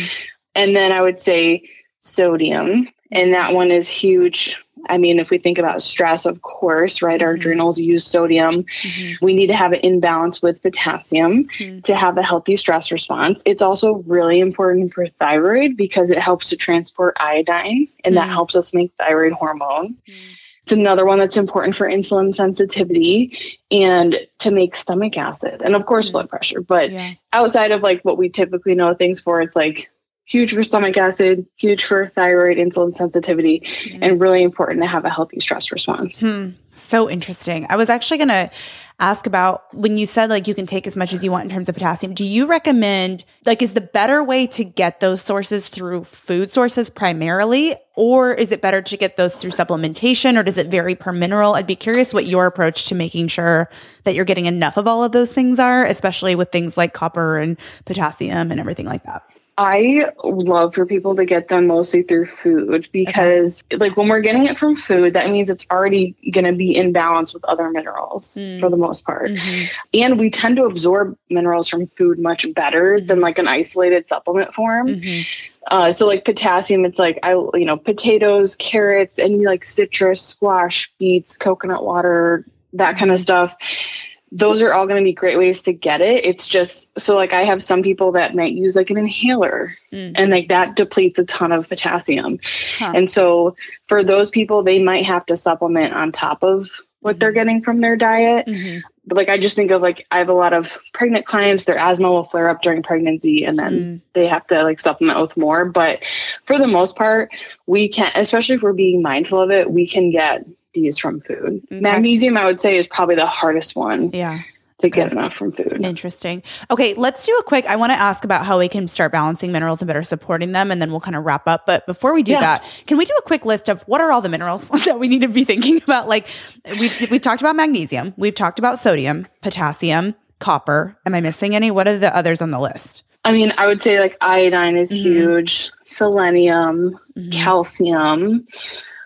And then I would say sodium, and that one is huge. I mean, if we think about stress, of course, right? Our Mhm. adrenals use sodium. Mhm. We need to have an imbalance with potassium Mhm. to have a healthy stress response. It's also really important for thyroid because it helps to transport iodine and that Mm. helps us make thyroid hormone. It's another one that's important for insulin sensitivity and to make stomach acid and of course Mm. blood pressure. But Yeah. outside of like what we typically know things for, it's like huge for stomach acid, huge for thyroid, insulin sensitivity, and really important to have a healthy stress response. Hmm. So interesting. I was actually going to ask about when you said like you can take as much as you want in terms of potassium. Do you recommend like is the better way to get those sources through food sources primarily or is it better to get those through supplementation or does it vary per mineral? I'd be curious what your approach to making sure that you're getting enough of all of those things are, especially with things like copper and potassium and everything like that. I love for people to get them mostly through food because, like, when we're getting it from food, that means it's already going to be in balance with other minerals Mm. for the most part. Mm-hmm. And we tend to absorb minerals from food much better than like an isolated supplement form. Mm-hmm. Uh, so, like potassium, it's like I, you know, potatoes, carrots, and like citrus, squash, beets, coconut water, that kind of stuff. Those are all going to be great ways to get it. It's just so like I have some people that might use like an inhaler Mm. and like that depletes a ton of potassium. Huh. And so for those people, they might have to supplement on top of what they're getting from their diet. Mm-hmm. But like I just think of like I have a lot of pregnant clients, their asthma will flare up during pregnancy and then Mm. they have to like supplement with more. But for the most part, we can especially if we're being mindful of it, we can get these from food. Okay. Magnesium, I would say, is probably the hardest one Yeah. to get enough from food. Interesting. Okay, let's do a quick. I want to ask about how we can start balancing minerals and better supporting them, and then we'll kind of wrap up. But before we do Yeah. that, can we do a quick list of what are all the minerals that we need to be thinking about? Like we've we've talked about magnesium, we've talked about sodium, potassium, copper. Am I missing any? What are the others on the list? I mean, I would say like iodine is Mhm. huge, selenium, Mhm. calcium,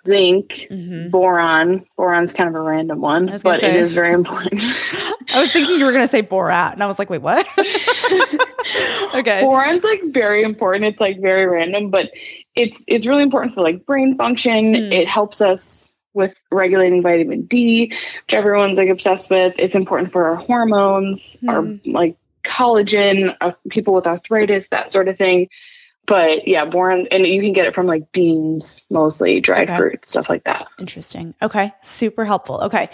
zinc, Mhm. boron. Boron's kind of a random one, I was gonna but it say. is very important. I was thinking you were going to say borat, and I was like, wait, what? okay. Boron's like very important. It's like very random, but it's it's really important for like brain function. Hmm. It helps us with regulating vitamin D, which everyone's like obsessed with. It's important for our hormones, our Hmm. like collagen, uh, people with arthritis, that sort of thing. But yeah, boron, and you can get it from like beans, mostly dried Okay. fruit, stuff like that. Interesting. Okay. Super helpful. Okay.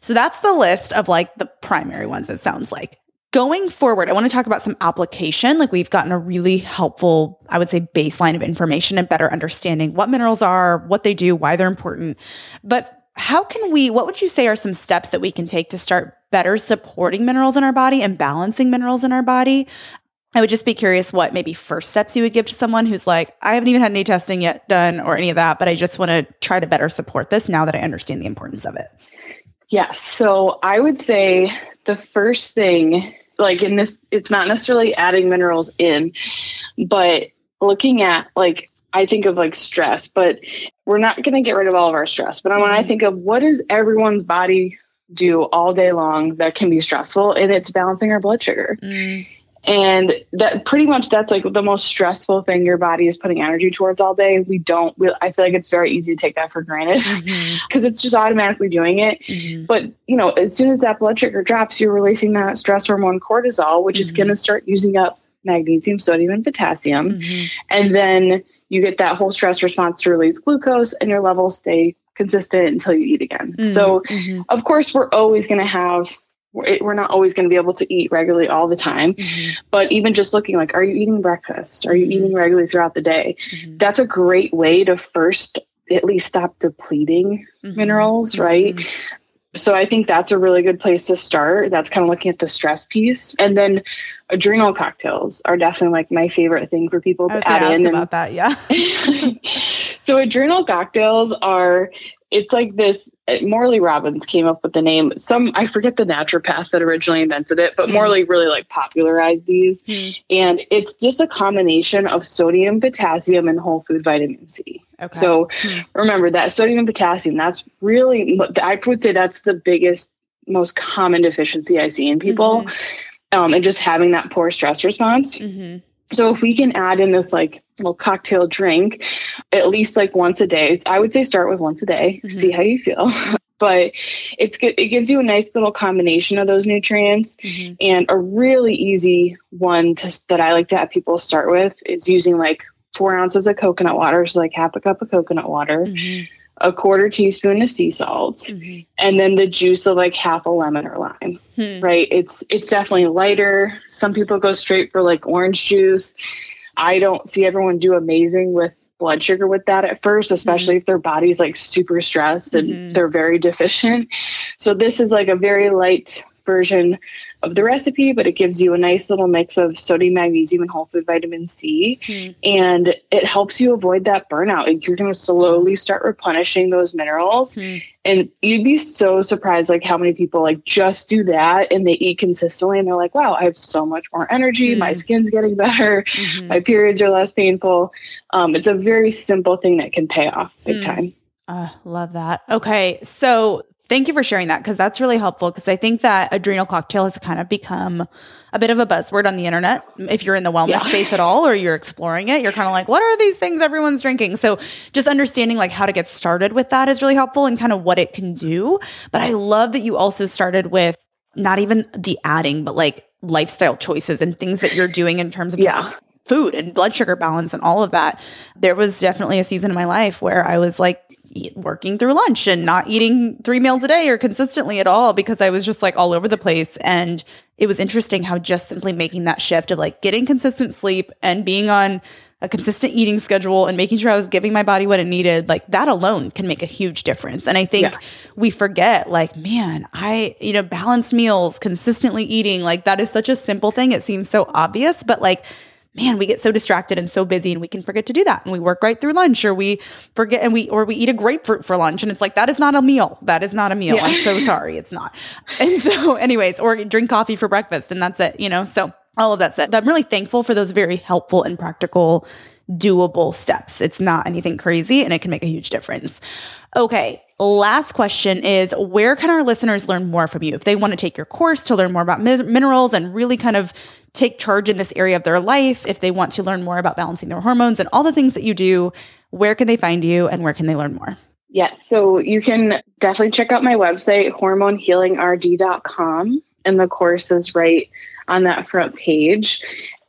So that's the list of like the primary ones, it sounds like. Going forward, I want to talk about some application. Like we've gotten a really helpful, I would say, baseline of information and better understanding what minerals are, what they do, why they're important. But how can we, what would you say are some steps that we can take to start better supporting minerals in our body and balancing minerals in our body? I would just be curious what maybe first steps you would give to someone who's like, I haven't even had any testing yet done or any of that, but I just want to try to better support this now that I understand the importance of it. Yes. So I would say the first thing, like in this, it's not necessarily adding minerals in, but looking at like, I think of like stress, but we're not going to get rid of all of our stress. But when I mm-hmm. think of what does everyone's body do all day long that can be stressful, and it's balancing our blood sugar. Mm. And that pretty much that's like the most stressful thing your body is putting energy towards all day. We don't, we, I feel like it's very easy to take that for granted mm-hmm. because it's just automatically doing it. Mm-hmm. But, you know, as soon as that blood sugar drops, you're releasing that stress hormone cortisol, which is going to mm-hmm. start using up magnesium, sodium, and potassium. And then you get that whole stress response to release glucose and your levels stay consistent until you eat again. So, of course, we're always going to have, we're we're not always going to be able to eat regularly all the time. Mm-hmm. But even just looking like, are you eating breakfast? Are you mm-hmm. eating regularly throughout the day? Mm-hmm. That's a great way to first at least stop depleting minerals, right? So I think that's a really good place to start. That's kind of looking at the stress piece. And then adrenal cocktails are definitely like my favorite thing for people to add ask in. about that. Yeah. so adrenal cocktails are it's like this uh, Morley Robbins came up with the name. Some I forget the naturopath that originally invented it, but Mm. Morley really like popularized these. And it's just a combination of sodium, potassium, and whole food vitamin C. Okay. So remember that sodium and potassium, that's really, I would say that's the biggest, most common deficiency I see in people. Um, and just having that poor stress response. Mhm. So if we can add in this like little cocktail drink, at least like once a day, I would say start with once a day, mm-hmm. see how you feel. but it's good. It gives you a nice little combination of those nutrients, mm-hmm. and a really easy one to, that I like to have people start with is using like four ounces of coconut water, so like half a cup of coconut water, mm-hmm. A quarter teaspoon of sea salt, and then the juice of like half a lemon or lime Hmm. right? It's it's definitely lighter. Some people go straight for like orange juice. I don't see everyone do amazing with blood sugar with that at first especially if their body's like super stressed and Mhm. they're very deficient. So this is like a very light version of the recipe but it gives you a nice little mix of sodium magnesium and whole food vitamin c Hmm. and it helps you avoid that burnout you're going to slowly start replenishing those minerals Hmm. and you'd be so surprised like how many people like just do that and they eat consistently and they're like wow i have so much more energy my Mm. skin's getting better Mhm. my periods are less painful um, it's a very simple thing that can pay off big Mm. time Uh, love that. Okay. So thank you for sharing that because that's really helpful because I think that adrenal cocktail has kind of become a bit of a buzzword on the internet. If you're in the wellness Yeah. space at all or you're exploring it, you're kind of like, what are these things everyone's drinking? So just understanding like how to get started with that is really helpful and kind of what it can do. But I love that you also started with not even the adding, but like lifestyle choices and things that you're doing in terms of Yeah. just food and blood sugar balance and all of that. There was definitely a season in my life where I was like working through lunch and not eating three meals a day or consistently at all because I was just like all over the place. And it was interesting how just simply making that shift of like getting consistent sleep and being on a consistent eating schedule and making sure I was giving my body what it needed, like that alone can make a huge difference. And I think yeah. we forget, like, man, I, you know, balanced meals, consistently eating, like that is such a simple thing. It seems so obvious, but like, man, we get so distracted and so busy and we can forget to do that. And we work right through lunch or we forget and we or we eat a grapefruit for lunch and it's like that is not a meal. That is not a meal. Yeah. I'm so sorry. It's not. And so anyways, or drink coffee for breakfast and that's it, you know. So all of that said, I'm really thankful for those very helpful and practical, doable steps. It's not anything crazy and it can make a huge difference. Okay. Last question is where can our listeners learn more from you? If they want to take your course to learn more about mi- minerals and really kind of take charge in this area of their life, if they want to learn more about balancing their hormones and all the things that you do, where can they find you and where can they learn more? Yes. So you can definitely check out my website, hormonehealingrd.com. And the course is right on that front page.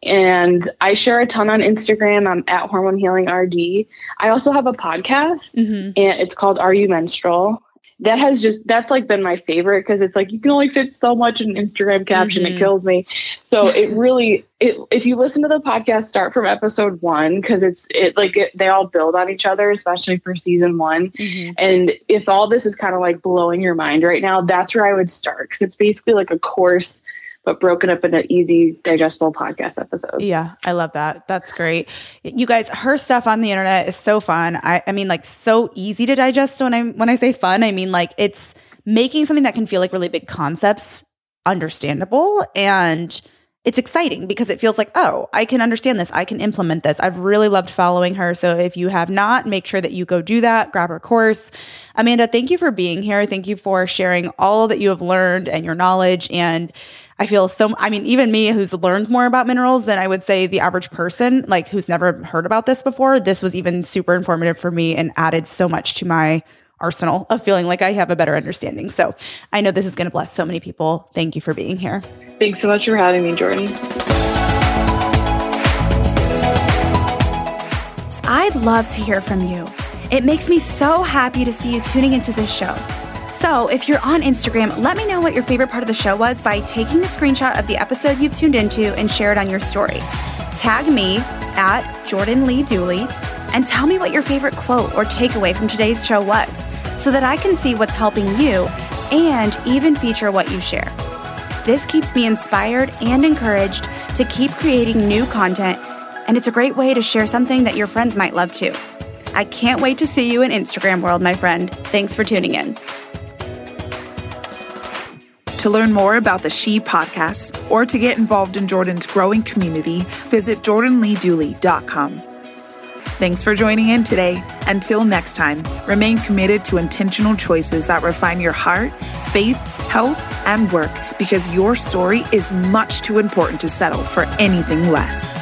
And I share a ton on Instagram. I'm at Hormone Healing RD. I also have a podcast, mm-hmm. and it's called Are You Menstrual? That has just that's like been my favorite because it's like you can only fit so much in an Instagram caption. Mm-hmm. It kills me. So it really, it, if you listen to the podcast, start from episode one because it's it like it, they all build on each other, especially for season one. Mm-hmm. And if all this is kind of like blowing your mind right now, that's where I would start because it's basically like a course but broken up into easy, digestible podcast episodes. Yeah, I love that. That's great. You guys, her stuff on the internet is so fun. I, I mean, like so easy to digest. When I when I say fun, I mean like it's making something that can feel like really big concepts understandable and it's exciting because it feels like, oh, I can understand this. I can implement this. I've really loved following her. So if you have not, make sure that you go do that, grab her course. Amanda, thank you for being here. Thank you for sharing all that you have learned and your knowledge. And I feel so, I mean, even me who's learned more about minerals than I would say the average person, like who's never heard about this before, this was even super informative for me and added so much to my arsenal of feeling like I have a better understanding. So I know this is going to bless so many people. Thank you for being here. Thanks so much for having me, Jordan. I'd love to hear from you. It makes me so happy to see you tuning into this show. So, if you're on Instagram, let me know what your favorite part of the show was by taking a screenshot of the episode you've tuned into and share it on your story. Tag me at Jordan Lee Dooley and tell me what your favorite quote or takeaway from today's show was so that I can see what's helping you and even feature what you share. This keeps me inspired and encouraged to keep creating new content, and it's a great way to share something that your friends might love too. I can't wait to see you in Instagram world, my friend. Thanks for tuning in. To learn more about the She podcast or to get involved in Jordan's growing community, visit jordanleedooley.com. Thanks for joining in today. Until next time, remain committed to intentional choices that refine your heart, faith, health, and work because your story is much too important to settle for anything less.